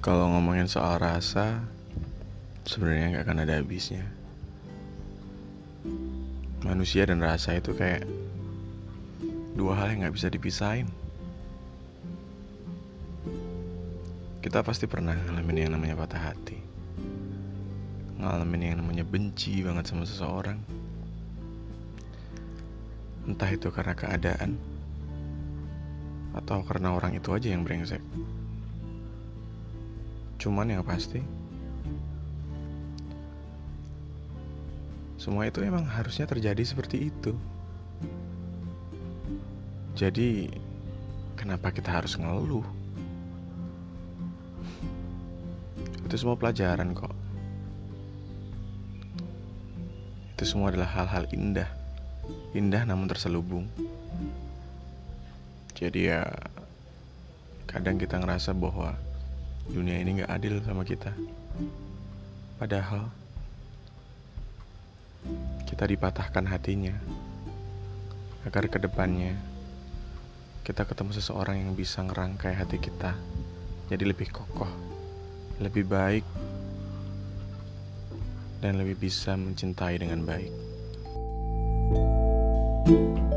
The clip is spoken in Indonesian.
Kalau ngomongin soal rasa, sebenarnya nggak akan ada habisnya. Manusia dan rasa itu kayak dua hal yang nggak bisa dipisahin. Kita pasti pernah ngalamin yang namanya patah hati, ngalamin yang namanya benci banget sama seseorang. Entah itu karena keadaan atau karena orang itu aja yang brengsek. Cuman yang pasti Semua itu emang harusnya terjadi seperti itu. Jadi Kenapa kita harus ngeluh? Itu semua pelajaran kok. Itu semua adalah hal-hal indah. Indah namun terselubung. Jadi ya Kadang kita ngerasa bahwa dunia ini gak adil sama kita. Padahal kita dipatahkan hatinya agar ke depannya kita ketemu seseorang yang bisa ngerangkai hati kita jadi lebih kokoh, lebih baik, dan lebih bisa mencintai dengan baik. thank you